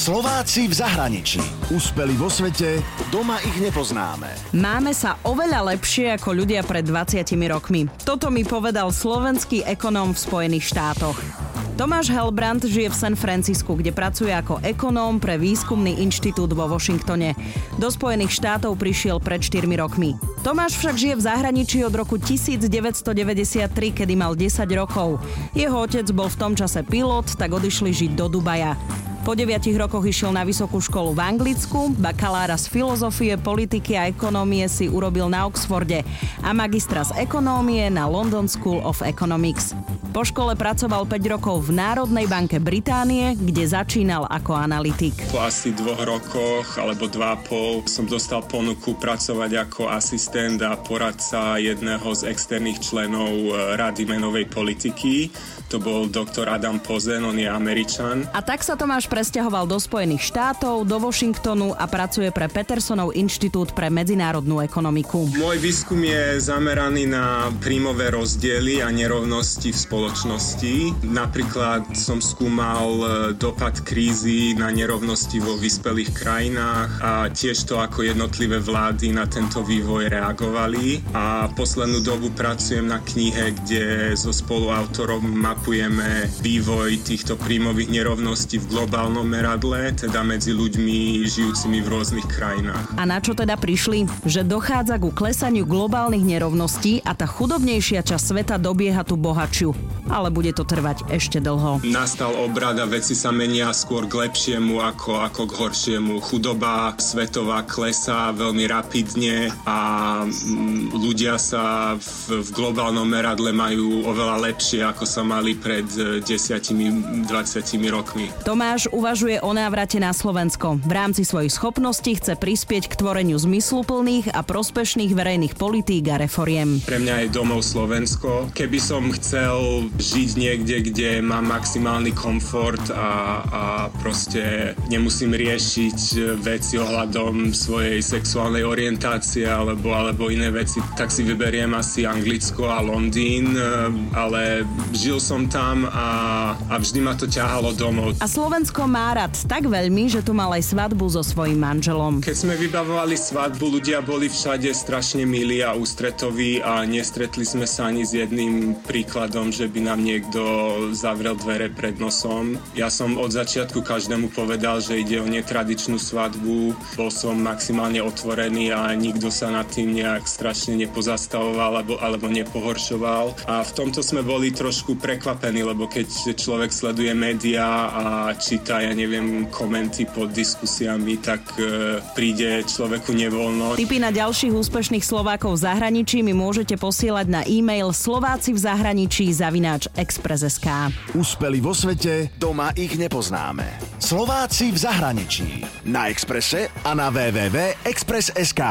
Slováci v zahraničí. Úspeli vo svete, doma ich nepoznáme. Máme sa oveľa lepšie ako ľudia pred 20 rokmi. Toto mi povedal slovenský ekonóm v Spojených štátoch. Tomáš Helbrand žije v San Francisku, kde pracuje ako ekonóm pre výskumný inštitút vo Washingtone. Do Spojených štátov prišiel pred 4 rokmi. Tomáš však žije v zahraničí od roku 1993, kedy mal 10 rokov. Jeho otec bol v tom čase pilot, tak odišli žiť do Dubaja. Po 9 rokoch išiel na vysokú školu v Anglicku, bakalára z filozofie, politiky a ekonómie si urobil na Oxforde a magistra z ekonómie na London School of Economics. Po škole pracoval 5 rokov v Národnej banke Británie, kde začínal ako analytik. Po asi dvoch rokoch alebo dva pol som dostal ponuku pracovať ako asistent a poradca jedného z externých členov eh, Rady menovej politiky. To bol doktor Adam Pozen, on je Američan. A tak sa Tomáš presťahoval do Spojených štátov, do Washingtonu a pracuje pre Petersonov inštitút pre medzinárodnú ekonomiku. Môj výskum je zameraný na príjmové rozdiely a nerovnosti v spoločnosti. Napríklad som skúmal e, dopad krízy na nerovnosti vo vyspelých krajinách a tiež to, ako jednotlivé vlády na tento vývoj reagovali. A poslednú dobu pracujem na knihe, kde so spoluautorom mapujeme vývoj týchto príjmových nerovností v globálnom globálnom meradle, teda medzi ľuďmi žijúcimi v rôznych krajinách. A na čo teda prišli? Že dochádza ku klesaniu globálnych nerovností a tá chudobnejšia časť sveta dobieha tú bohačiu. Ale bude to trvať ešte dlho. Nastal obrad a veci sa menia skôr k lepšiemu ako, ako k horšiemu. Chudoba svetová klesá veľmi rapidne a mm, ľudia sa v, v globálnom meradle majú oveľa lepšie, ako sa mali pred 10-20 rokmi. Tomáš uvažuje o návrate na Slovensko. V rámci svojich schopností chce prispieť k tvoreniu zmysluplných a prospešných verejných politík a reforiem. Pre mňa je domov Slovensko. Keby som chcel žiť niekde, kde mám maximálny komfort a, a proste nemusím riešiť veci ohľadom svojej sexuálnej orientácie alebo, alebo iné veci, tak si vyberiem asi Anglicko a Londýn, ale žil som tam a, a vždy ma to ťahalo domov. A Slovensko Slovensko má rád tak veľmi, že tu mal aj svadbu so svojím manželom. Keď sme vybavovali svadbu, ľudia boli všade strašne milí a ústretoví a nestretli sme sa ani s jedným príkladom, že by nám niekto zavrel dvere pred nosom. Ja som od začiatku každému povedal, že ide o netradičnú svadbu. Bol som maximálne otvorený a nikto sa nad tým nejak strašne nepozastavoval alebo, alebo nepohoršoval. A v tomto sme boli trošku prekvapení, lebo keď človek sleduje médiá a číta číta, ja neviem, komenty pod diskusiami, tak e, príde človeku nevoľno. Tipy na ďalších úspešných Slovákov v zahraničí mi môžete posielať na e-mail slováci v zahraničí zavináč Express.sk. Úspeli vo svete, doma ich nepoznáme. Slováci v zahraničí. Na Exprese a na www.express.sk.